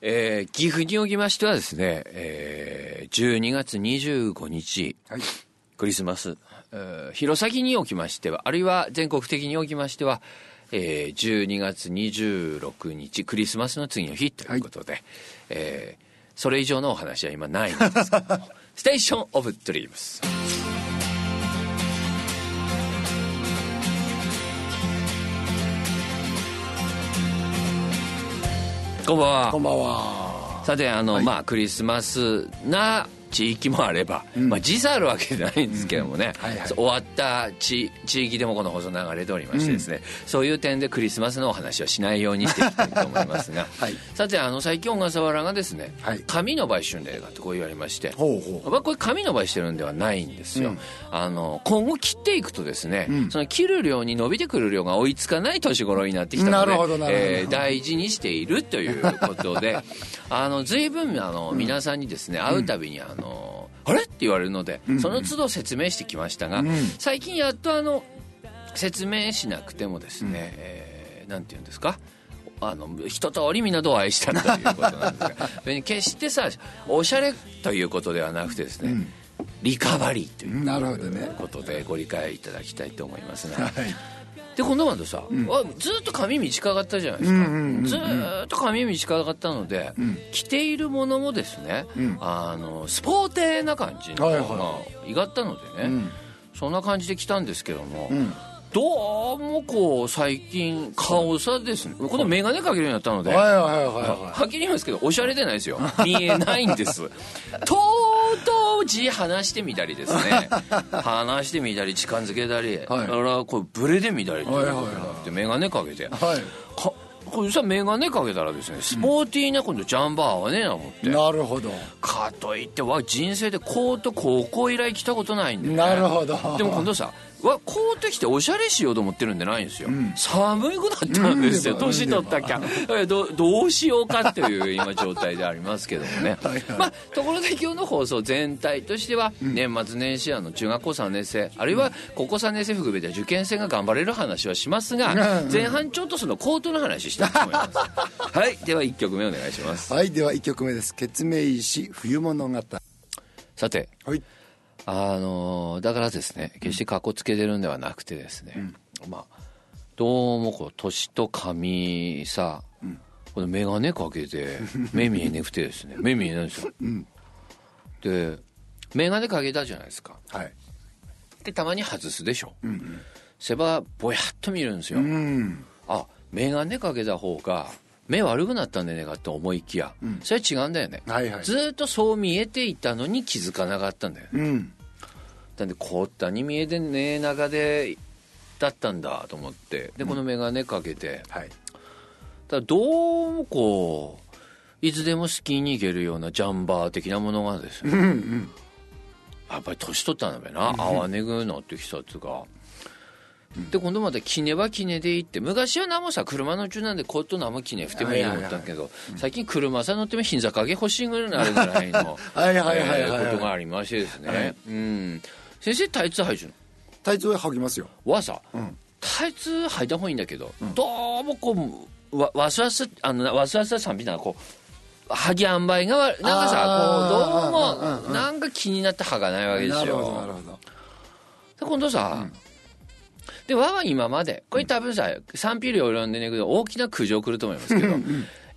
えー、岐阜におきましてはですね、えー、12月25日、はい。クリスマス、えー弘前におきましては、あるいは全国的におきましては、えー、12月26日、クリスマスの次の日ということで、えーそれ以上のお話は今ないんですけども、ステーション・オブ・ドリームス。こんばんは。こんばんは。さてあの、はいまあクリスマスな地域もあれば、まあ時差あるわけじゃないんですけどもね、はいはい。そう終わった地地域でもこの放送流れておりましてですね、そういう点でクリスマスのお話はしないようにしていきたいと思いますが、はい。さてあの最近小笠原がですね、はい。紙の売春令がとこう言われまして。ほうほまあ、これ紙の場合してるんではないんですよ、うん。あの今後切っていくとですね、うん。その切る量に伸びてくる量が追いつかない年頃になってきたので大事にしているということで あの随分あの皆さんにですね会うたびにあの、あれ？って言われるので、ん。その都度説明してきましたが、うん。最近やっとあの説明しなくてもですね、えーなんて言うんですか？あの一通りみんなどう愛したということなんですが 決してさおしゃれということではなくてですね、うん。リカバリーという。ことでご理解いただきたいと思いますが、はい。でこのままさ、あずっと髪短かったじゃないですか、うんうんうんうん。ずーっと髪短かったので、ん。着ているものもですね、うん。あのスポーテーな感じのはいはいったのでね、うん。そんな感じで来たんですけども、うん。どうもこう最近顔さですねこの眼鏡かけるようになったので、はっきり言いますけどおしゃれでないですよ。見えないんです。と うとう字離してみたりですね 離してみたり近づけたり、はいだからこうブレで見たりといって眼鏡かけてい。はい。かこれさ眼鏡かけたらですねスポーティーな今度ジャンバー合わねえな思って、なるほど。かといってわ人生でコート高校以来着たことないんで、ね、なるほど。でも今度さわコート着ておしゃれしようと思ってるんじゃないんですよ、ん。寒くなったんですよ。うん。年取ったきゃえどどうしようかっていう今状態でありますけどもね。はいはい。まあところで今日の放送全体としては年末年始あの中学校3年生あるいは高校3年生含めて受験生が頑張れる話はしますがうん。前半ちょっとそのコートの話したいと思います。はい。では1曲目お願いします。はい。では一曲目です。決命石冬物語。さてはい。あのだからですね決してかっこつけてるんではなくてですね、まあどうもこう年と髪さ、この眼鏡かけて 目見えねくてですね目見えないんですよ、で眼鏡かけたじゃないですか。はい。でたまに外すでしょ、せばぼやっと見るんですよ、うん。あ眼鏡かけた方が目悪くなったんでねえかと思いきや、それは違うんだよね、はいはい。ずーっとそう見えていたのに気づかなかったんだよねうん。なんでこったに見えてねえ中でだったんだと思ってでこの眼鏡かけて、はい。ただどうもこういつでもスキーに行けるようなジャンバー的なものがですね、うんうん。やっぱり年取ったんだべな合わねぐなってきつうか、で今度またキネはキネで行って昔は何もさ車の中なんでコート何もキネふてもいいと思ったけど、最近車さ乗っても膝掛け欲しいぐらいになるぐらいの はいはいはいはい。えーことがありましてですね、はい。うん。先生タイツ履いてるタイツを履きますよ。のはさ、うん。タイツ履いた方がいいんだけど、どうもこうわわすわすあのわすわすさんみたいなこうはぎ塩梅が悪いなんかさこうどうも、うんうんうんなんか気になって履かないわけですなるほどなよるほど。で今度さ、でわは今までこれ多分さ賛否両論でね大きな苦情来ると思いますけど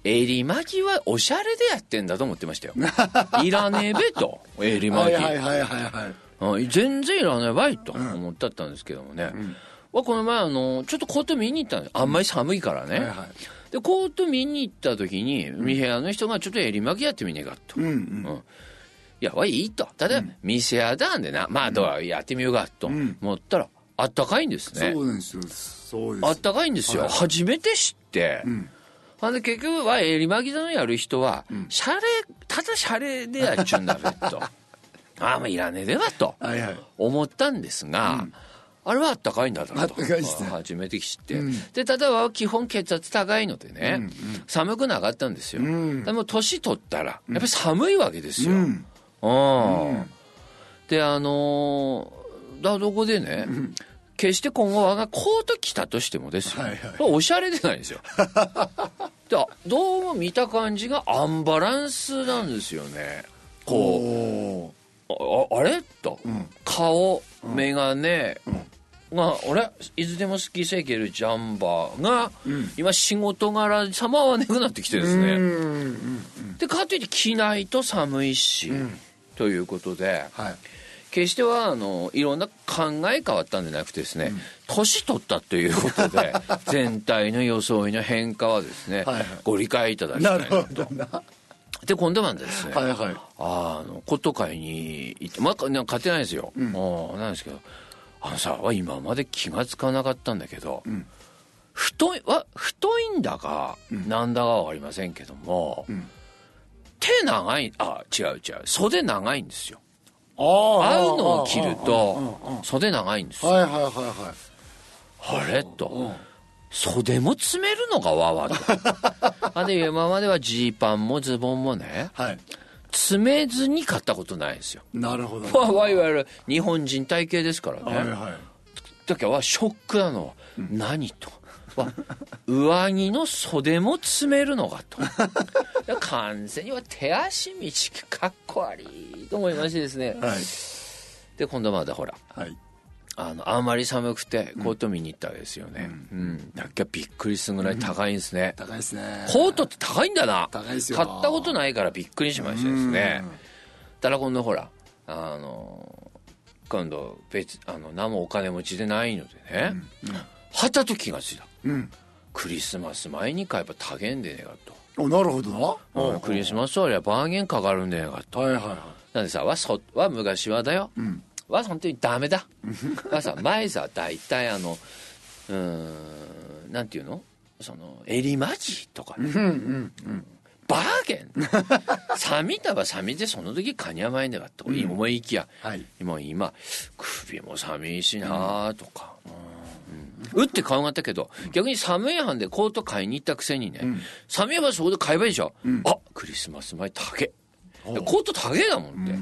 襟巻きはおしゃれでやってんだと思ってましたよ。いらねえべと襟巻き、はいはいはいはい全然いらないわいと思ってたんですけどもね、わこの前あのちょっとコート見に行ったの。よあんまり寒いからね、はいはい。でコート見に行った時に店屋の人がちょっと襟巻きやってみねえかと、うんううん。ん。いやわいいと。ただ、店屋だんでな。まあどうやってみようかとん。思ったらあったかいんですね。そうですよ。そうです。あったかいんですよ、はい。初めて知って、ん。ほんで結局は襟巻きのやる人は、シャレただシャレでやっちゅうんだべと ああまあいらねえではと。思ったんですが、あれはあったかいんだと。あったかいですね。初めて知って、うん。でただは基本血圧高いのでね、寒くなかったんですよ、ん。でも年取ったらやっぱり寒いわけですよ、うん。うん。であのーだどこでね、決して今後我がコート着たとしてもですよ、はいはい。おしゃれでないですよ。でどうも見た感じがアンバランスなんですよね。こうおああれ？と、ん。顔眼鏡が、あれ？いつでも好きせけるジャンバーが、今仕事柄様はなくなってきてですね、うんうんでかといって着ないと寒いし、ということではい決してはあのいろんな考え変わったんじゃなくてですね、年取ったということで 全体の装いの変化はですね、はいはい。ご理解いただきたないるなほどな。はで今度はですね、いはい。あの骨董会に行ってまあなんか買ってないですよ、うん、なんですけどあのさ今まで気が付かなかったんだけど、ん。太いわ太いんだか、なんだかわかりませんけども、ん。手長いあ違う違う袖長いんですよあああいうのを着ると袖長いんですよはいはいはいはいあれと袖も詰めるのがわわとあで今まではジーパンもズボンもねはい詰めずに買ったことないんですよなるほどまあ、いわゆる日本人体型ですからね。はいはい時はショックなのは、何と。わ上着の袖も詰めるのかと。完全には手足短くかっこ悪いと思いましてですね。はいで、今度まだほら、はいあの、あんまり寒くてコート見に行ったわけですよね。うん。だっけびっくりするぐらい高いんですね。高いですねコートって高いんだな。高いですよ買ったことないからびっくりしましたですね。たら今度ほらあの今度別あの何もお金持ちでないのでね、はたと気がついたうん。クリスマス前に買えば多減でねえかと、おなるほど。なうん。クリスマスはあればバーゲンかかるんでねえかとはいはいはい。なんでさわそは昔はだよ、ん。は本当にダメだ。はさ前さ大体あのうーんなんていうの？その襟巻きとかね、うんうんうん。バーゲン。寒いたば寒いでその時カニャマイネがと。思いきや、はい。今今首も寒いしなとか、うん、打って顔があったけど逆に寒い班でコート買いに行ったくせにね、寒いばそこで買えばいいでしょ、あクリスマス前高え。コート高えだもんって、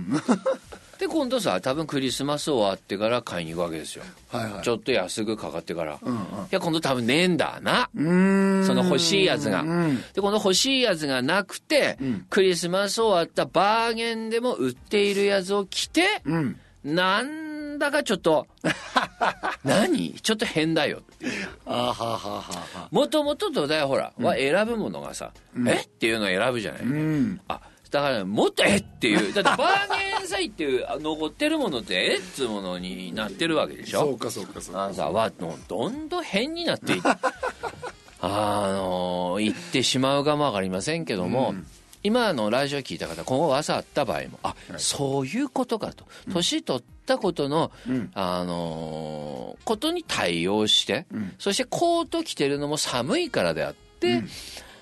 で今度さ多分クリスマス終わってから買いに行くわけですよ、はいはい。ちょっと安くかかってから、うんうん。いや今度多分ねえんだな、その欲しいやつが。うん。で、この欲しいやつがなくて、クリスマス終わったバーゲンでも売っているやつを着て、うん。なんだかちょっと、何？ちょっと変だよ。っていう。あははははもともと土台ほら、は選ぶものがさ、え？っていうのを選ぶじゃない、うん。あ、だからもっとえ？っていう、だってバーゲン祭っていうあ残ってるものってえ？っつうものになってるわけでしょ？そうかそうかそうか。あのさわどどんどん変になってい あの言ってしまうかもわかりませんけども、今あのラジオ聞いた方今後朝会った場合もあ、そういうことかと。年取ったことの、ん。あのーことに対応して、そしてコート着てるのも寒いからであって、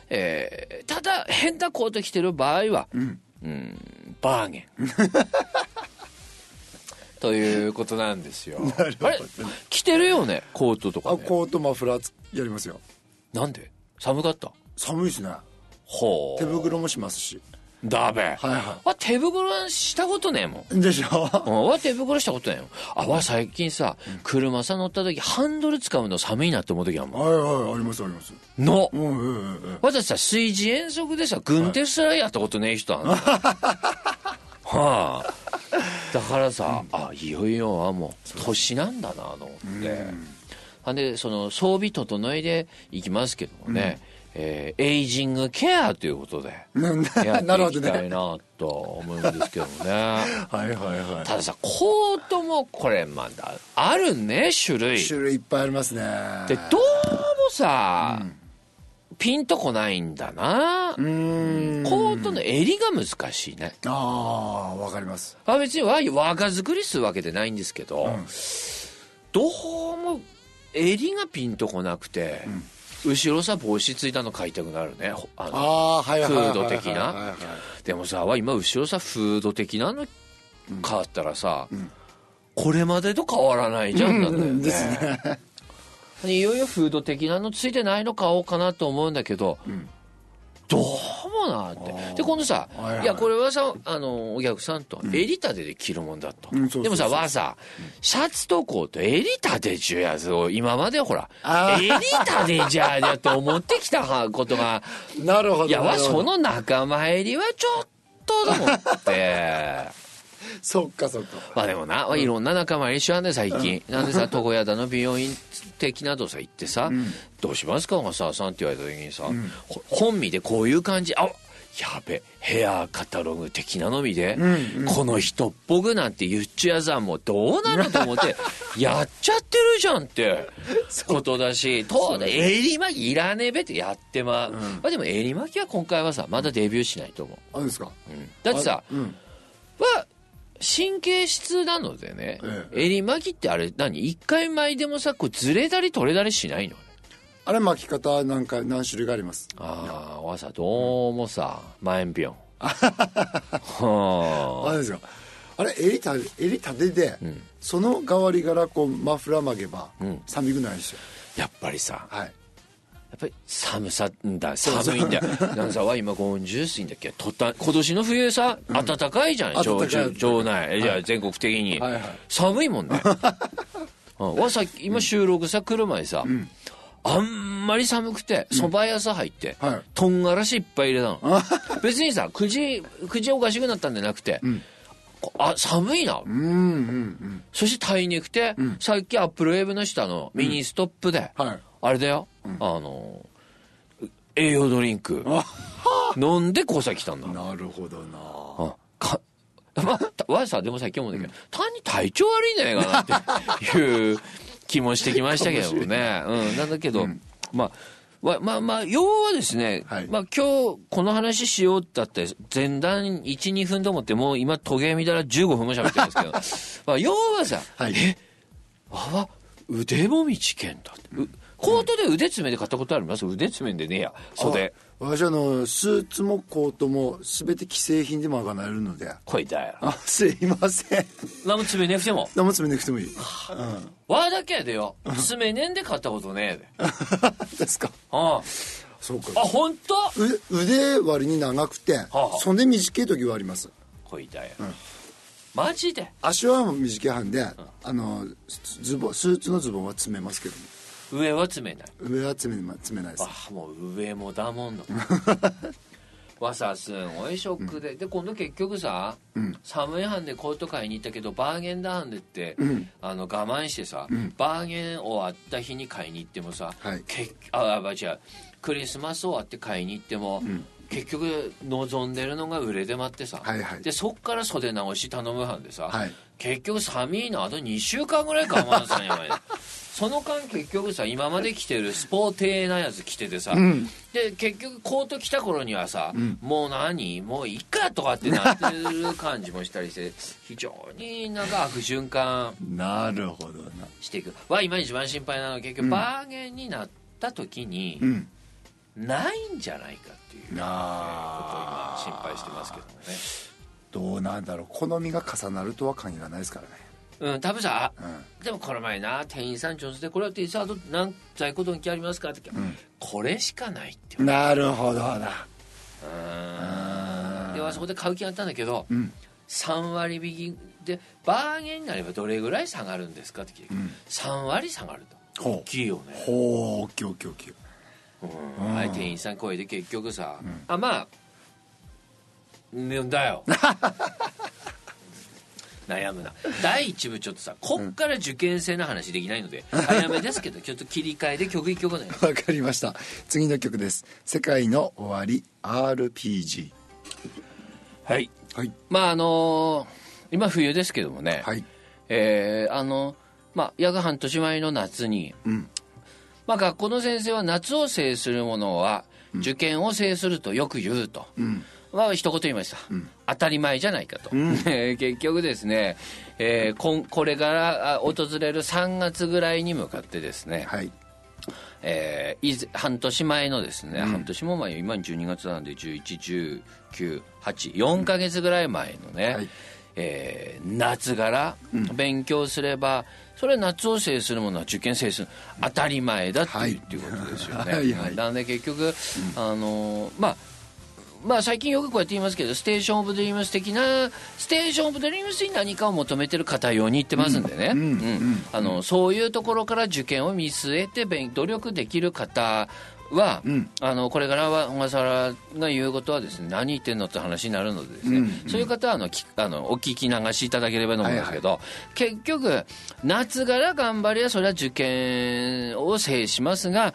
えーただ変なコート着てる場合は、ん。うんバーゲン。ということなんですよ。あれ？着てるよね？コートとか、あね、コートマフラーつやりますよ。なんで？寒かった？寒いですね手袋もしますし。だべ、はいはわ手袋したことねえもん。いでしょ？うんわ手袋したことないよあわ最近さ車さ乗った時ハンドル使うの寒いなって思う時あるもん。はいはいありますあります。の。うんうんうんうん。私さ炊事遠足でさ軍手すらやったことねえ人あんの。はあ。だからさ、あいよいよあもう年なんだなと思って、ほん。でその装備整えでいきますけどもね、えーエイジングケアということで。やなるほどっていきたいねなと思うんですけどもね。はいはいはたださコートもこれまだあるね種類。い種類いっぱいありますね。でどうもさ、ピンとこないんだな。うーん。コートの襟が難しいね。ああわかります。あ別にわ若作りするわけでないんですけど、どうも襟がピンとこなくて、後ろさ帽子ついたの買いたくなるね。ほあのフード的な。でもさわ今後ろさフード的なの買ったらさ、これまでと変わらないじゃんなんだよね,、ですね。いよいよフード的なのついてないの買おうかなと思うんだけど、どうもなって。で今度さ、はいやこれはさあのお客さんと襟立てで着るもんだと、でもさわさシャツとコート襟立てちゅうやつを今までほら襟立てじゃあって思ってきたことが。なるほどいやわその仲間入りはちょっとと思って。そっかそっか。まあでもな、いろんな仲間一緒なんで最近、なんでさ 床屋だの美容院的などさ行ってさ、どうしますか小沢さんって言われた時にさ、ほ本見でこういう感じ。あやべヘアカタログ的なの見で、この人っぽくなんて言っちゅうやつはもうどうなのと思って やっちゃってるじゃんって。ことだしと襟巻きいらねえべってやってまう、まあでも襟巻きは今回はさまだデビューしないと思う、あですか。うん。だってさあうん。は神経質なのでね、え襟巻きってあれ何？一回巻いてもさこうずれたり取れたりしないのあれ巻き方なんか何種類があります？ああわさどうもさ万円ぴょん。あはれですかあれ襟た襟立てで、その代わりからこうマフラー曲げば、ん。寒くないですよ。あやっぱりさはいやっぱり寒さんだ寒いんだよ。なんかさわ今50歳んだっけ？とった今年の冬さ暖かいじゃん、町暖かい。町町内、いや全国的に、はいはい。寒いもんね、うん、わさ今収録さ来る前さ、あんまり寒くて蕎麦屋さ入って、はい。とんがらしいっぱい入れたの。別にさ口口おかしくなったんじゃなくて、こあ寒いな、うんうんうん。そして耐えにくくて、さっきアップルウェーブの下のミニストップで、はい。あれだよ、あの栄養ドリンク。飲んでここさ来たんだ。なるほどな。あか まわさでもさっきもだけど、単に体調悪いんじゃないかなって いう気もしてきましたけどもね、うん、なんだけど、まあわまあまあ要はですね、はい。まあ今日この話しようだって前段12分と思ってもう今時計見たら15分も喋ってるんですけど。まあ要はさ、はい。えあわ腕もみ事件だって、うコートで腕爪で買ったことあります？腕爪でねえや。袖。私あのスーツもコートも全て既製品で賄えるので。こいだよ。あすいません。何も爪ねくても何も詰めなくてもいい、わだけやでよ。爪ねんで買ったことねえで。うん、ですか。あそうか。あ本当腕腕割に長くて、はあ袖短い時はあります。こいだよ、マジで？足は短い半で、あのズボンスーツのズボンは詰めますけども上は爪ない。上は詰めま詰めない。ですあもう上もだもんの わさすごいショックで、で今度結局さ、寒い班でコート買いに行ったけどバーゲンダーハンでって、あの我慢してさ、バーゲン終わった日に買いに行ってもさ、はい。結ああ違う。クリスマス終わって買いに行っても、結局望んでるのが売れで待ってさ、はいはい。でそっから袖直し頼む班でさ、はい。結局寒いのあと2週間ぐらい我慢したんやばいその間結局さ今まで着てるスポーテーなやつ着ててさ、で結局コート着た頃にはさ、もう何？もういいかとかってなってる感じもしたりして非常になんか悪循環 なるほどな。していく。は今一番心配なのは結局バーゲンになった時に、うん。ないんじゃないかっていうことをな今心配してますけどもね。どうなんだろう。好みが重なるとは限らないですからねうん、多分さ、う。ん。でもこの前な店員さん上手でこれは店員さんあと何在庫ドンキありますかって聞いたら、これしかないってなるほどな。うん。ではそこで買う気があったんだけど、ん。3割引きでバーゲンになればどれぐらい下がるんですかって聞いて、3割下がると。大きいよね、ほうオッケーオッケーオッケーうん。はい店員さん声で結局さ、あまあうんだよ 悩むな。第一部ちょっとさこっから受験生の話できないので、早めですけどちょっと切り替えで曲一曲ねわかりました。次の曲です「世界の終わり RPG はい」はい。まああのー今冬ですけどもね、はい。えーあのまあ約半年前の夏に、ん。まあ、学校の先生は夏を制するものは受験を制するとよく言うと、まあ一言言いました、当たり前じゃないかと、結局ですね、えーこんこれからあ訪れる3月ぐらいに向かってですね、はい。えー半年前のですね、半年も前今12月なんで111984か月ぐらい前のね、はい。えー夏から勉強すれば、それは夏を制するものは受験制する当たり前だっていう,、はいっていうことですよね。はい。はい。なので結局、あのーまあまあ最近よくこうやって言いますけど、ステーション・オブ・ドリームス的な、ステーション・オブ・ドリームスに何かを求めてる方用に言ってますんでね、うんあのそういうところから受験を見据えて勉努力できる方は、あのこれからは小笠原が言うことはですね何言ってんのって話になるのでですね、そういう方はあのきあのお聞き流しいただければと思うんですけど、結局夏から頑張りはそれは受験を制しますが、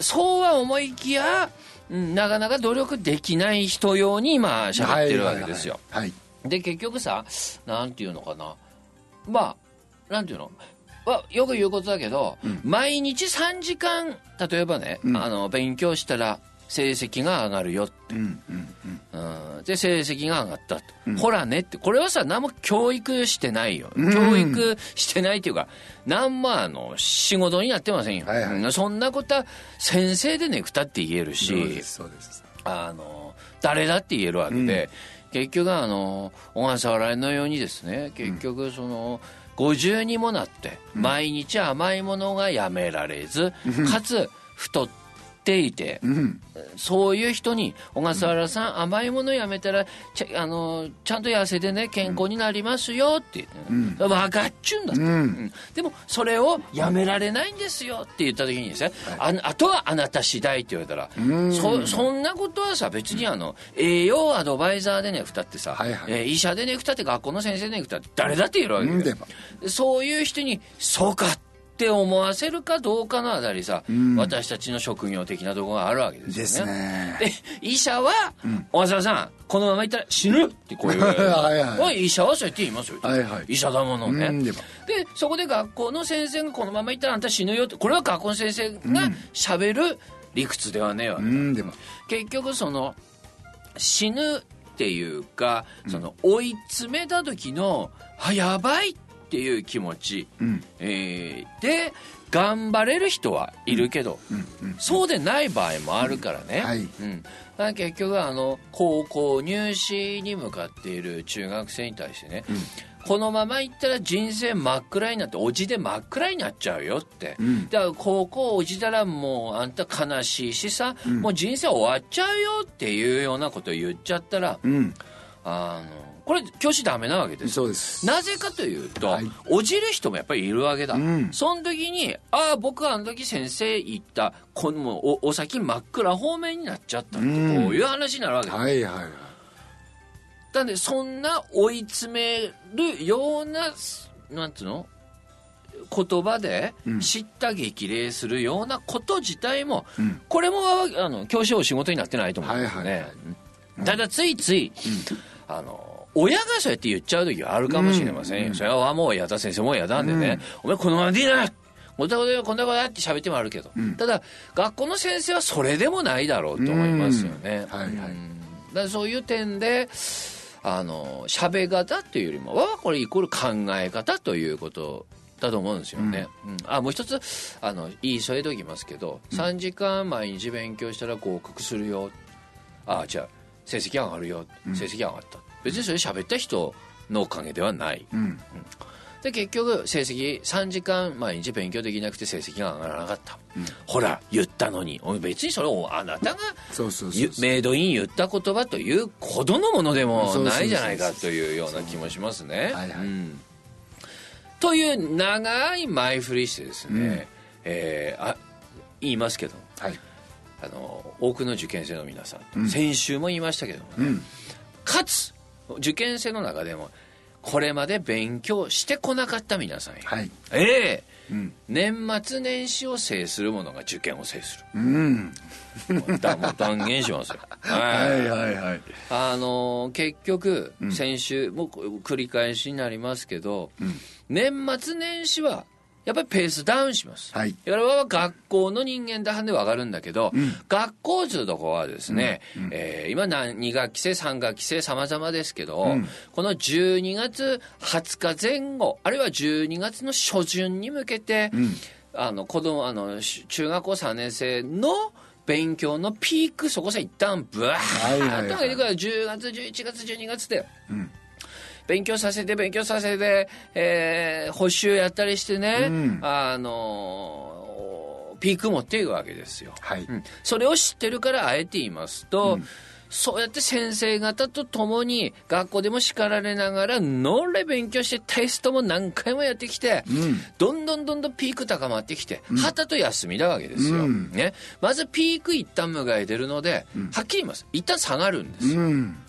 そうは思いきやうんなかなか努力できない人用に今喋ってるわけですよ。はい。はいで結局さなんていうのかな。まあなんていうの？はよく言うことだけど、毎日3時間例えばね、あの勉強したら成績が上がるよって、うんうんうん。うん。で成績が上がったと、ほらねって。これはさ何も教育してないよ、教育してないっていうか何もあの仕事になってませんよ、はいはい。うん。そんなことは先生でねくたって言えるしそうですそうです。あの誰だって言えるわけで、結局あの小笠原のようにですね結局その、50にもなって毎日甘いものがやめられず、かつ太っていて、うん。そういう人に小笠原さん、甘いものやめたらちゃあのちゃんと痩せてね健康になりますよって。言って、分かっちゅうんだって、うん。でもそれをやめられないんですよって言った時にですね、ああとはあなた次第って言われたら、そそんなことはさ別にあの栄養アドバイザーでねくたってさ、はいはい。えー医者でねくたって学校の先生でねくたって誰だって言えるわけでも。そういう人にそうかって思わせるかどうかのあたりさ、私たちの職業的なところがあるわけですよね。ですね。で医者は、小笠原さんこのままいったら死ぬってこういう。はいはい。医者はそうやって言いますよ、はいはい。医者だものね、うんでそこで学校の先生がこのままいったらあんた死ぬよってこれは学校の先生がしゃべる理屈ではねえわけ、うんでも。結局その死ぬっていうかその追い詰めた時のあやばいっていう気持ち、うん。えーで頑張れる人はいるけど、うんうんそうでない場合もあるからね、はい。うん、だから結局あの高校入試に向かっている中学生に対してね、このままいったら人生真っ暗になっておじで真っ暗になっちゃうよって、ん。だから高校おじたらもうあんた悲しいしさ、もう人生終わっちゃうよっていうようなことを言っちゃったら、うん。あのこれ教師ダメなわけです。そうです。なぜかというと、はい。おじる人もやっぱりいるわけだ、うん。その時にああ僕はあの時先生言ったこのおお先真っ暗方面になっちゃったって、うん。こういう話になるわけだ、はいはいはい。なんでそんな追い詰めるようななんていうの？言葉でうん。知った激励するようなこと自体も、うん。これもあの教師お仕事になってないと思うんですよね、はいはいはい。うん。ただついつい、あの親がそうやって言っちゃう時はあるかもしれませんよ、それはもう矢田先生も嫌だんでね、お前このままでいいなこんなことよこんなことだって喋ってもあるけど、ただ学校の先生はそれでもないだろうと思いますよね、うん。はいはい。うん。だからそういう点であの喋方っていうよりもはこれイコール考え方ということだと思うんですよね、うん。あもう一つあの言い添えておきますけど、3時間毎日勉強したら合格するよ。あじゃあ成績上がるよ、成績上がった別にそれ喋った人のおかげではない、うん。で結局成績3時間毎日勉強できなくて成績が上がらなかった、ほら言ったのに。別にそれをあなたがメイドイン言った言葉というほどのものでもないじゃないかというような気もしますね。はいはい。うん。という長い前振りしてですね、えーあ言いますけどはい。あの多くの受験生の皆さん、先週も言いましたけどもね、うん。かつ受験生の中でもこれまで勉強してこなかった皆さんや、はい。ええ。うん。年末年始を制する者が受験を制すうん。るもうだもう断言しますよ。はいはい。はいあの結局先週もう繰り返しになりますけど、年末年始はやっぱりペースダウンします。はい。これは学校の人間だはんでわかるんだけど、学校というところはですね、えー今何2学期制3学期制様々ですけど、この12月20日前後あるいは12月の初旬に向けて、あの子供あのし中学校3年生の勉強のピークそこさ一旦ブワーッと上げてくる。10月11月12月で、ん勉強させて勉強させて、えー補習やったりしてね、うん。あのーピーク持っていくわけですよ。はい。うん。それを知ってるからあえて言いますと、そうやって先生方と共に学校でも叱られながらのれ勉強してテストも何回もやってきて、どんどんどんどんピーク高まってきて、はたと休みだわけですよ、ね、まずピーク一旦迎えてるので、はっきり言います。一旦下がるんですよ、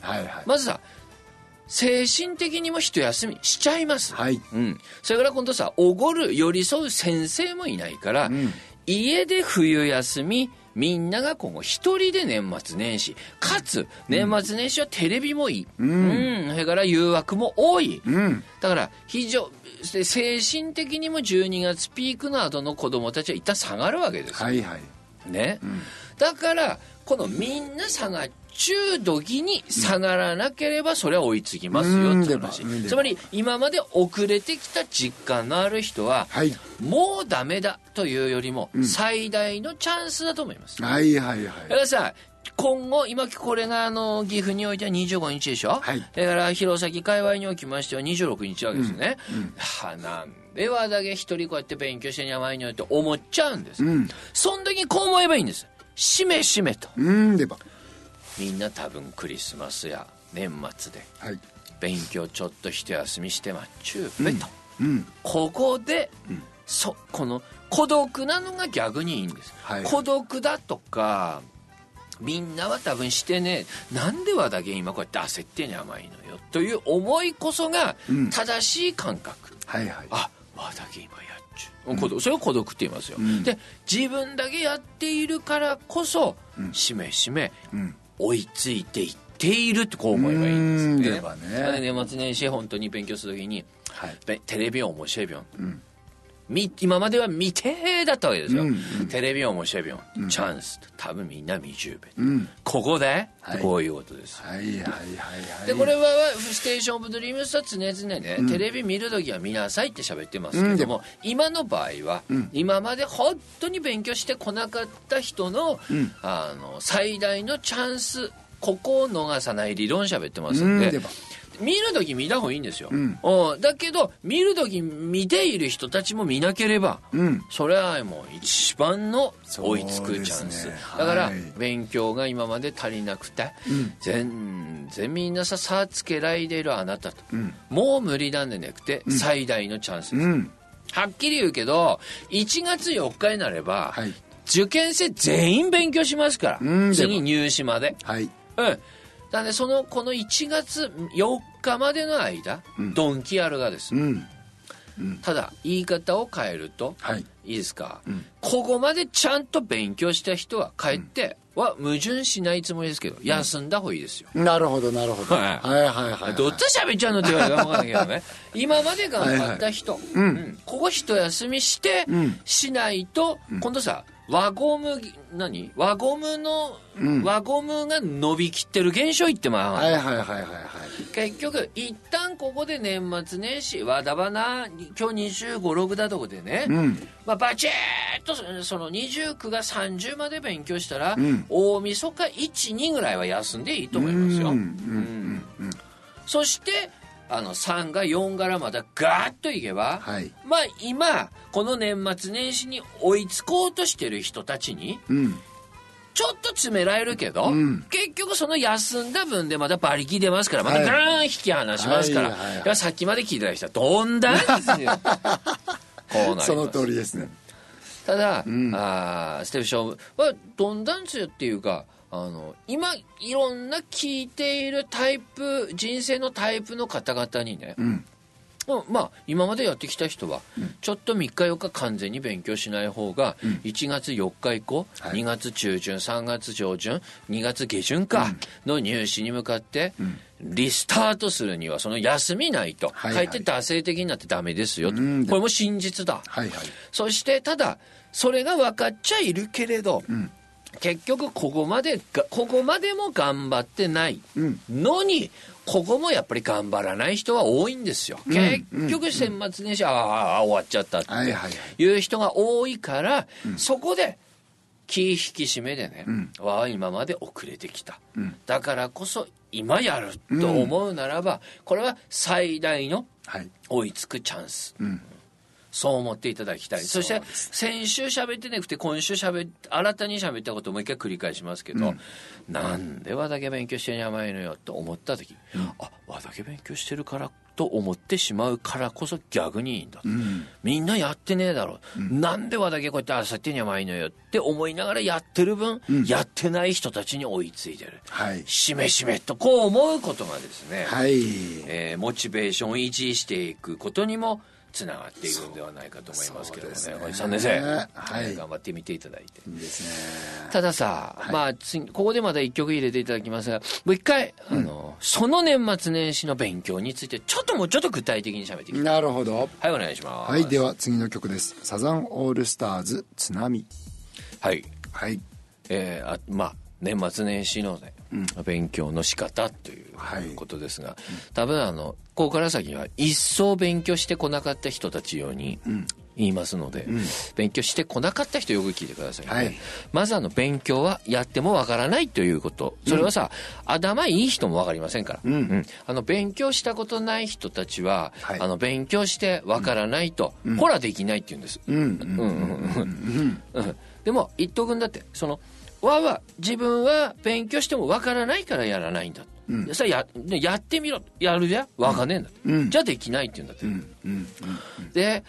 はいはい、まずさ精神的にも一休みしちゃいます、はい。うん、それから今度さおごる寄り添う先生もいないから、家で冬休みみんなが今後一人で年末年始かつ年末年始はテレビもいい、うん。それから誘惑も多い、うん。だから非常で精神的にも12月ピークの後の子供たちは一旦下がるわけですよ。はいはい。ね、だからこのみんな下がっちゅう時に下がらなければそれは追いつきますよって話。うんつまり今まで遅れてきた実感のある人ははいもうダメだというよりも最大のチャンスだと思います、はいはいはだからさ今後今これがあの岐阜においては25日でしょ、はい。だから弘前界隈におきましては26日わけですよね、はあなんでわだけ一人こうやって勉強してに甘いのよって思っちゃうんです、いうん。その時にこう思えばいいんですしめしめと。うんでば。みんな多分クリスマスや年末ではい。勉強ちょっと一休みしてまっちゅうべと、うんここで、そこの孤独なのが逆にいいんです、はい。孤独だとかみんなは多分してねなんでわだけ今こうやって焦ってんね甘いのよという思いこそがうん。正しい感覚、はいはい。あわだけ今や孤独それを孤独って言いますよ、ん。で自分だけやっているからこそ、しめしめうん。追いついていっているってこう思えばいいんですうん。ね。ね年末年始本当に勉強するときにはい。べテレビ面白いびょん、んみ今までは未定だったわけですよ、うんうん。テレビ面白いびょん、チャンス多分みんな未十べ、うん。ここで、はい。こういうことです。はいはいはい。はいでこれはステーション・オブ・ドリームスは常々ね、テレビ見るときは見なさいって喋ってますけども、今の場合は、今まで本当に勉強してこなかった人の,、あの最大のチャンスここを逃さない理論喋ってますんで、うん。でば見るとき見た方がいいんですよ、ん。うん。だけど見るとき見ている人たちも見なければ、うん。それはもう一番の追いつくチャンス、すね。だからはい。勉強が今まで足りなくて、全然みんなさ差つけられているあなたと、もう無理なんでなくて、最大のチャンスです、うん。はっきり言うけど1月4日になれば、はい。受験生全員勉強しますから、うん。次入試まで。はい。うんだねそのこの1月4日までの間、ドンキアルがです、うん。ただ言い方を変えると、はい。いいですか、ここまでちゃんと勉強した人は帰っては矛盾しないつもりですけど休んだ方がいいですよ、なるほどなるほど。はい。はいはいはいどっち喋っちゃうのって言われたら分かんないけどね。今まで頑張った人、うん。ここ一休みして、ん。しないと、今度さ輪ゴム何？輪ゴムの、輪ゴムが伸びきってる現象言ってまう、はいはいはいはいはい。結局一旦ここで年末年始わだばな今日2 5 6だとこでね、うん。まあ、バチッとその29が30まで勉強したら、ん。大晦日12ぐらいは休んでいいと思いますよ、うん。うん。そしてあの3が4からまたガーッといけば、はい。まあ今この年末年始に追いつこうとしてる人たちにうん。ちょっと詰められるけど、ん。結局その休んだ分でまた馬力出ますからまたガーン引き離しますから、はいさっきまで聞いてた人はどんだんですよ。こうなその通りですね。ただ、あーステップショーはどんだんつよっていうかあの今いろんな聞いているタイプ人生のタイプの方々にね、うまあ今までやってきた人は、ちょっと3日4日完全に勉強しない方が、1月4日以降、はい。2月中旬3月上旬2月下旬かの入試に向かって、リスタートするにはその休みないと、はいはい。かえって惰性的になってダメですよと、うん。これも真実だ。はいはい。そしてただそれが分かっちゃいるけれど、結局ここまでがここまでも頑張ってない。のに、ここもやっぱり頑張らない人は多いんですよ。結局年末年始、ああ終わっちゃったってはいう人が多いから、そこで気引き締めでね、わあ今まで遅れてきた、だからこそ今やると思うならば、これは最大のはい。追いつくチャンス。んそう思っていただきたい。そして、先週喋ってなくて、今週喋っ、新たに喋ったことをもう一回繰り返しますけど、なんで和だけ勉強してんやばいのよと思った時、あ、和だけ勉強してるからと思ってしまうからこそ逆にいいんだ。みんなやってねえだろ。なんで和だけこうやってあさってんやばいのよって思いながらやってる分、やってない人たちに追いついてる。はいしめしめとこう思うことがですね、はいえーモチベーションを維持していくことにもつながっていくんではないかと思いますけどもねね。おじさん先生、はい。えー頑張ってみていただいて。いいですね。たださ、まあ次ここでまた一曲入れていただきますがもう一回、あのその年末年始の勉強についてちょっともうちょっと具体的に喋っていきなるほど。はいお願いします。はいでは次の曲です。サザンオールスターズ津波。はい。はい。えーあまあ年末年始のね、勉強の仕方というはい。ことですが、多分あのここから先は一層勉強してこなかった人たちように言いますので、勉強してこなかった人よく聞いてくださいね、はい。まずあの勉強はやってもわからないということ。それはさ、頭いい人もわかりませんから、うん。あの勉強したことない人たちは、はい。あの勉強してわからないと、ほらできないって言うんです、うん。うん。うん。でも言っとくん。だってそのわは自分は勉強してもわからないからやらないんだ、でそれやでやってみろ。やるやわかんねえんだって、うん。じゃあできないって言うんだって、うん。うん。で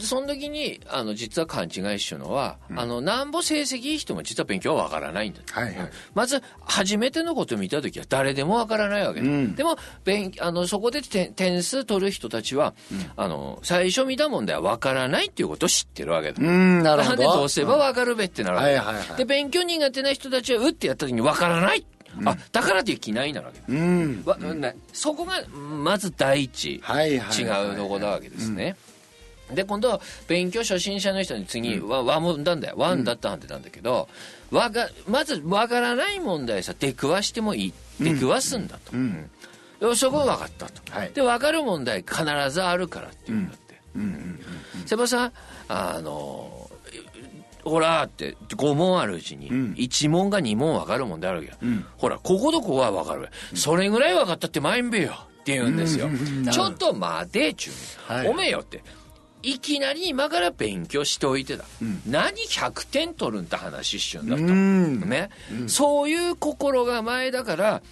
その時にあの実は勘違いしちゅうのは、あのなんぼ成績いい人も実は勉強はわからないんだはいはい。まず初めてのことを見た時は誰でもわからないわけだ、うん。でも勉あのそこで点点数取る人たちは、あの最初見た問題はわからないっていうことを知ってるわけだ、うんなるほど。なんでどうすればわかるべってなるわけ、はいはいはい。で勉強苦手な人たちはうってやった時にわからない、あだからできないなわけだ、うん。わなそこがまず第一、はいはい違うとこなわけですね、で今度は勉強初心者の人に次、わ和問なんだよ。和だったはんてなんだけど、わがまずわからない問題さ出くわしてもいい。出くわすんだと、ん。でそこは分かったと、はい。で分かる問題必ずあるからっていうんだって、セバさんあのほらって5問あるうちにん。1問が2問分かる問題あるわけよ、ほらこことここは分かるわそれぐらい分かったってまいんべよ。って言うんですよ、うんちょっと待てちゅう、はい。おめえよって。いきなり今から勉強しておいてだ、何100点取るんって話しちゅうんだと、うん。ね、そういう心構えだから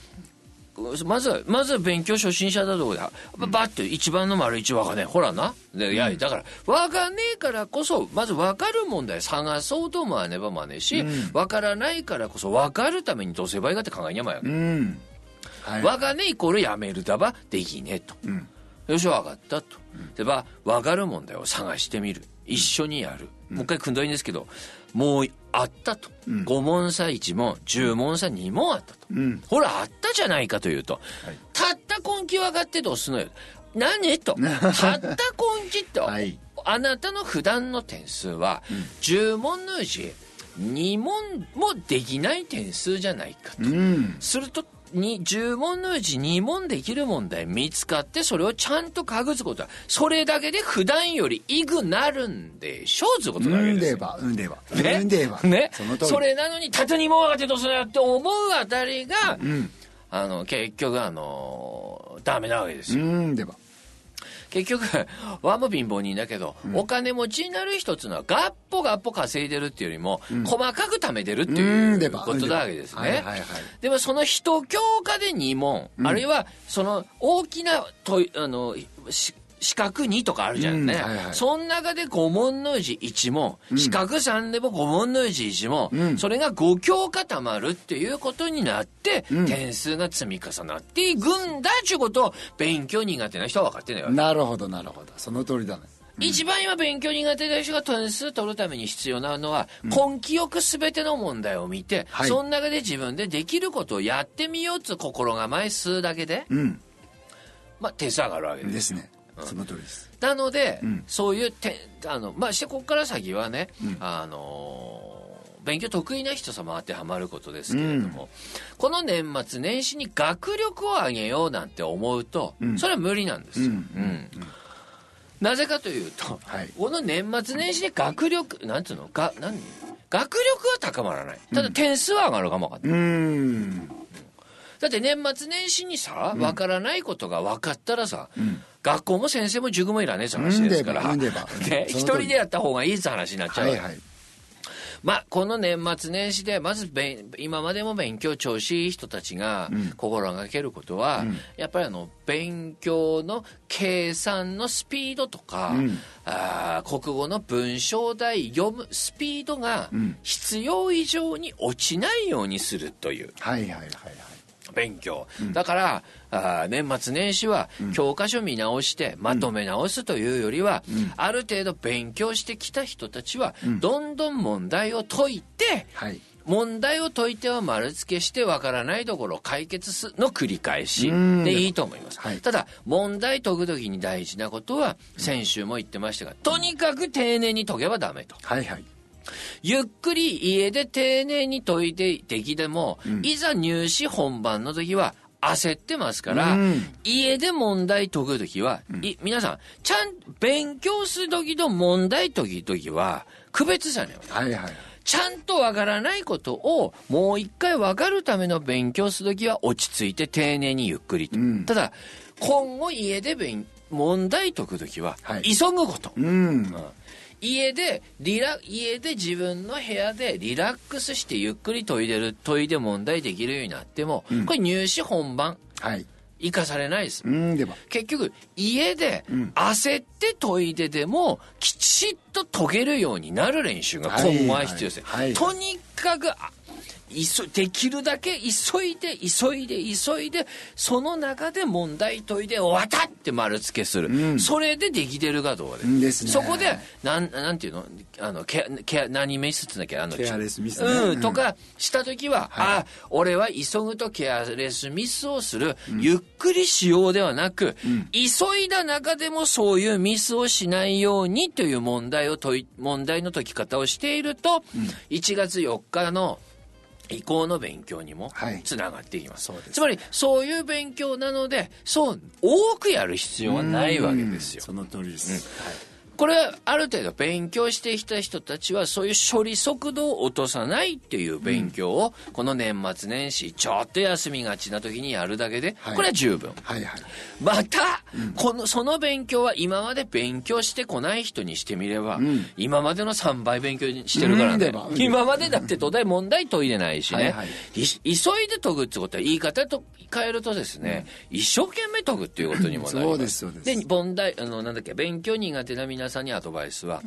まずはまずは勉強初心者だとこでババッて一番の丸一分かんねえほらな。でいやだから分かんねえからこそまず分かる問題探そうと思わねばまねえし、分からないからこそ分かるためにどうすればいいかって考えにゃまや、うん。はい。分かんねえイコールやめるだばできねえと、ん。よし分かったと、でば分かる問題を探してみる。一緒にやる、もう一回組んだらいいんですけどもうあったと、5問差1問10問差2問あったと、うん。ほらあったじゃないかというと、たった根気分かってどうすんのよ。何？と。たった根気と、はい。あなたの普段の点数は10問のうち2問もできない点数じゃないかと、うん。するとに10問のうち2問できる問題見つかってそれをちゃんとかぐつことはそれだけで普段よりイグなるんでしょうということなんでけです。よ。ばうんでばね？うんでばね？そそれなのに縦にも分かってどうするのよって思うあたりが、ん。あの結局あのダメなわけですうよ。ん。でば結局 わも貧乏人だけど、お金持ちになる人っていうのはガッポガッポ稼いでるっていうよりも、細かく貯めてるっていうことなわけですね。はいはいはい。でもその一教科で2問、あるいはその大きなとあのし四角2とかあるじゃんね、うんはいはい。その中で5問のうち1問、四角3でも5問のうち1問、うん。それが5教科たまるっていうことになって、ん。点数が積み重なっていくんだっていうことを勉強苦手な人は分かってないわけ。なるほどなるほど。その通りだね。一番今勉強苦手な人が点数取るために必要なのは、根気よく全ての問題を見て、はい。その中で自分でできることをやってみようっつう心構えするだけで、うん。まあ、点数上がるわけです。ですねその通りです。なので、ん。そういう点あの、まあ、してここから先はね、あのー勉強得意な人様当てはまることですけれども、この年末年始に学力を上げようなんて思うと、それは無理なんですよ。うんうんなぜかというと、はい。この年末年始で学力なんつうの？が何？学力は高まらない。ただ点数は上がるかもわかんない、うんだって年末年始にさ、わからないことが分かったらさ、学校も先生も塾もいらねえって話ですから、ね、一人でやった方がいいって話になっちゃうはいはい。まあ、この年末年始で、まずべん今までも勉強調子いい人たちが心がけることは、やっぱりあの勉強の計算のスピードとか、あー国語の文章題読むスピードが必要以上に落ちないようにするという。はいはいはいはい勉強、だからあー年末年始は教科書見直してまとめ直すというよりは、ある程度勉強してきた人たちは、どんどん問題を解いてはい。問題を解いては丸付けしてわからないところを解決すの繰り返し。うん。でいいと思います、はい。ただ問題解く時に大事なことは先週も言ってましたがとにかく丁寧に解けばダメと。はいはいゆっくり家で丁寧に解いてできても、いざ入試本番の時は焦ってますから、うん。家で問題解く時は、い皆さん、ちゃん、勉強する時と問題解く時は、区別じゃねえわはいはい。ちゃんとわからないことをもう一回わかるための勉強するときは落ち着いて丁寧にゆっくりと。ん。ただ、今後家で勉問題解くときははい。急ぐこと。うん家でリラ家で自分の部屋でリラックスしてゆっくり解いてる解いて問題できるようになっても、これ入試本番。はい。生かされないです。結局家で焦って解いてでもきちっと解けるようになる練習が今後は必要です。ね、はい。はい。とにかくあ急できるだけ急いで急いで急いでその中で問題解いて終わったって丸付けする、ん。それでできてるかどうかで。ね。そこでなんなんていうの？あのケアケア何ミスって言うんだっけ？あのケアレスミスね。うん、うん。とかした時は、あ俺は急ぐとケアレスミスをする、ゆっくりしようではなく、急いだ中でもそういうミスをしないようにという問題を問題の解き方をしていると、1月4日の移行の勉強にもはい。つながっていきます、そうです。つまりそういう勉強なのでそう多くやる必要はないわけですよ。その通りですこれはある程度勉強してきた人たちはそういう処理速度を落とさないっていう勉強をこの年末年始ちょっと休みがちな時にやるだけではい。これは十分。はいはいまた、このその勉強は今まで勉強してこない人にしてみれば、今までの3倍勉強してるからね。今までだって東大問題解いてないしね、はいはい。い急いで解くってことは言い方と変えるとですね、一生懸命解くっていうことにもなります。そうですそうです。問題あのなんだっけ勉強苦手な皆さんにアドバイスは、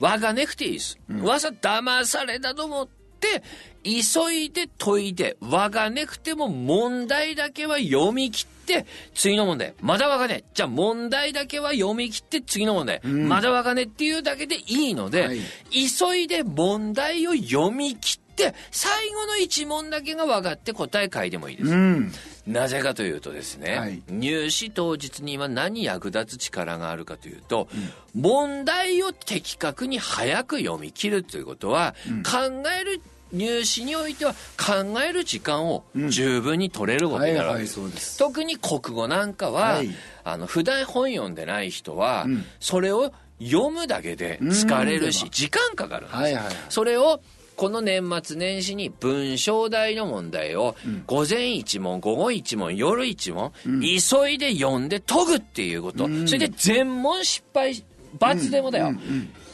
わがねくていいです、わざ騙されたと思って急いで解いてわがねくても問題だけは読み切って次の問題。まだわがね。じゃあ問題だけは読み切って次の問題、まだわがねっていうだけでいいので、はい。急いで問題を読み切って最後の一問だけが分かって答え書いてもいいです、うんなぜかというとですね、はい。入試当日には何役立つ力があるかというと、問題を的確に早く読み切るということは、考える入試においては考える時間を十分に取れることになるわけです。そうです。特に国語なんかは、はい。あの普段本読んでない人は、ん。それを読むだけで疲れるし、うん。時間かかるんですよ。はいはいはい。それをこの年末年始に文章題の問題を午前一問午後一問夜一問、急いで読んで解くっていうこと、それで全問失敗罰でもだよ、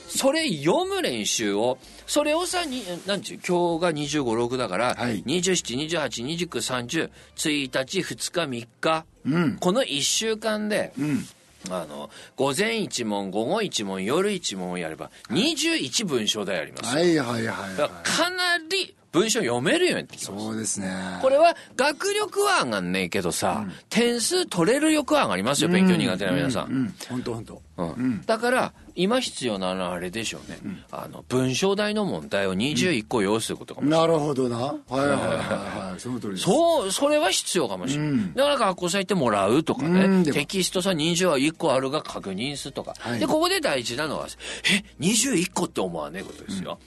それ読む練習をそれをさになんちゅう今日が2 5 6だから、はい。27282930 1日2日3日、うん。この1週間で、うんあの午前一問午後一問夜一問をやれば21文章題あります、はいはいはいはかなり文章読めるようになっていきます。そうですね。これは学力は上がんねえけどさ、点数取れる力は上がりますよ勉強苦手な皆さん、うん。本当本当。うん。だから今必要なのはあれでしょうね、あの文章題の問題を21個用意することかもしれない、なるほどな。はいはいはいはい。その通りです。そうそれは必要かもしれない、だから学校さ行ってもらうとかね。テキストさ20は1個あるが確認するとか、はい。でここで大事なのはえ21個って思わねえことですよ、あの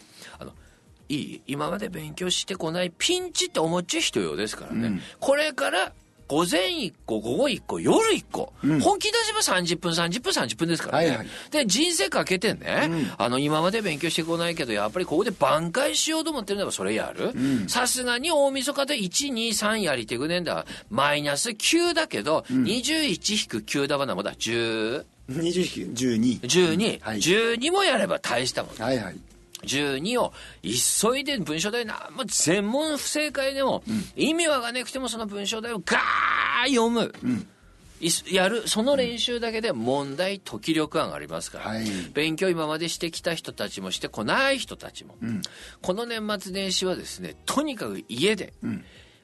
いい今まで勉強してこないピンチって思っちゃう人用ですからね、これから午前1個、午後1個、夜1個。本気出せば30分、30分、30分ですからね。はいはい。で、人生かけてね、あの、今まで勉強してこないけど、やっぱりここで挽回しようと思ってるならそれやる。さすがに大晦日で1、2、3やりてくねんだ。マイナス9だけど、21-9だわな、まだ10、20 12 12、はい。12もやれば大したもん。はいはい12を急いで文章題なもう全問不正解でも、意味わかんなくてもその文章題をガー読む、いすやるその練習だけで問題解き力が上がりますから、はい。勉強今までしてきた人たちもしてこない人たちも、この年末年始はですねとにかく家で、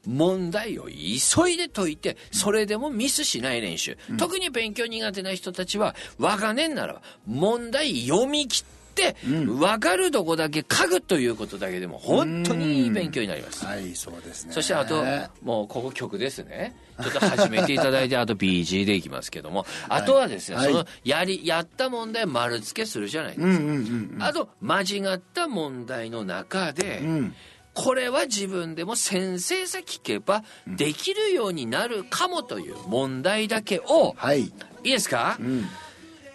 問題を急いで解いてそれでもミスしない練習、特に勉強苦手な人たちはわかねんなら問題読み切って分かるとこだけ書くということだけでも本当にいい勉強になります、はいそうですね。そしてあと、もうここ曲ですね。ちょっと始めていただいて、あと BG でいきますけども、あとはですね、はい。その、やり、やった問題丸付けするじゃないですか。あと、間違った問題の中で、これは自分でも先生さ聞けばできるようになるかもという問題だけを、はい。いいですか、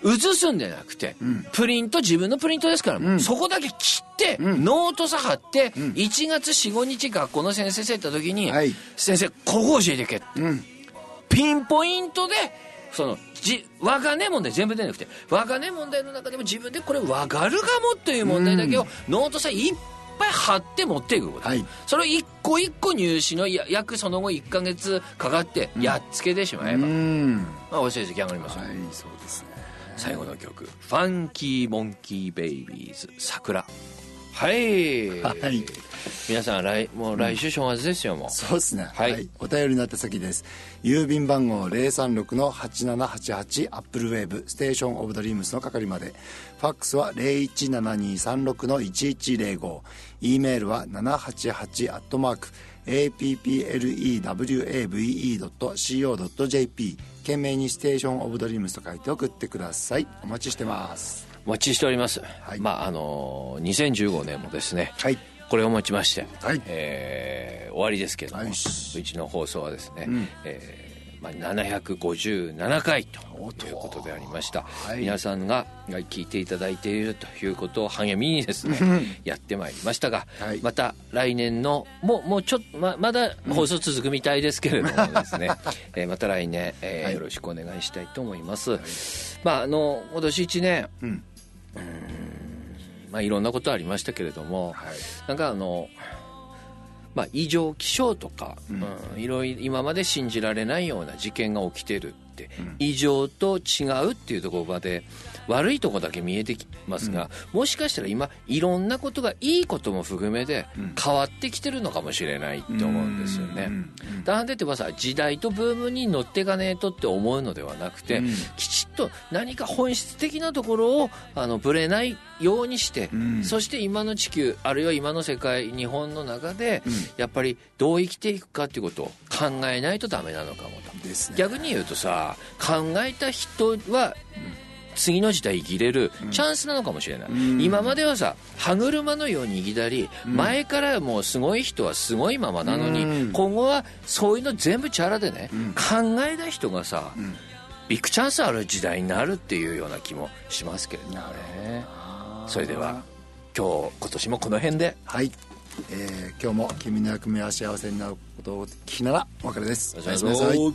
写すんじゃなくて、プリント、自分のプリントですから、そこだけ切って、ノートさ貼って、1月4、5日学校の先生さ行った時に、はい。先生、ここ教えてけって、ピンポイントで、その、じ、わかね問題全部でなくて、わかね問題の中でも自分でこれわかるかもという問題だけを、ノートさいっぱい貼って持っていくこと。はい。それを一個一個入試のや約その後1ヶ月かかって、やっつけてしまえば、うん。まあ、お成績上がりますよ。はいそうですね最後の曲「ファンキーモンキーベイビーズ桜」はい、はい。皆さん来もう来週正月ですよもう。そうですね。はい。お便りの宛先です。郵便番号036の8788アップルウェーブステーションオブドリームスの係まで。ファックスは017236の1105 e メールは788アットマーク applewave.co.jp 件名にステーションオブドリームスと書いて送ってください。お待ちしてます。お待ちしております、い。まああのー2015年もですね、はい。これをもちまして、はい。えー終わりですけども、はいうちの放送はですね、えーまあ、757回ということでありました、い。皆さんが聞いていただいているということを励みにですねやってまいりましたが、はい。また来年のもうもうちょっとままだ放送続くみたいですけれどもですね、えーまた来年、えーはい。よろしくお願いしたいと思います、まああの今年1年うんまあいろんなことありましたけれども、はい。なんかあのまあ、異常気象とか、うん。いろいろ今まで信じられないような事件が起きてるって、異常と違うっていうところまで悪いところだけ見えてきますが、もしかしたら今いろんなことがいいことも含めて変わってきてるのかもしれないって思うんですよね。なんでってばさ時代とブームに乗っていかねえとって思うのではなくて、うん。きちっと何か本質的なところをあのぶれないようにして、ん。そして今の地球あるいは今の世界日本の中で、やっぱりどう生きていくかっていうことを考えないとダメなのかもと。ね。逆に言うとさ考えた人は次の時代生きれるチャンスなのかもしれない、今まではさ歯車のように生きたり、前からもうすごい人はすごいままなのに、うん。今後はそういうの全部チャラでね、考えた人がさ、ビッグチャンスある時代になるっていうような気もしますけれどもね。それでは今日今年もこの辺で。はい、えー今日も君の役目は幸せになることを聞きならお別れです。おやすみなさい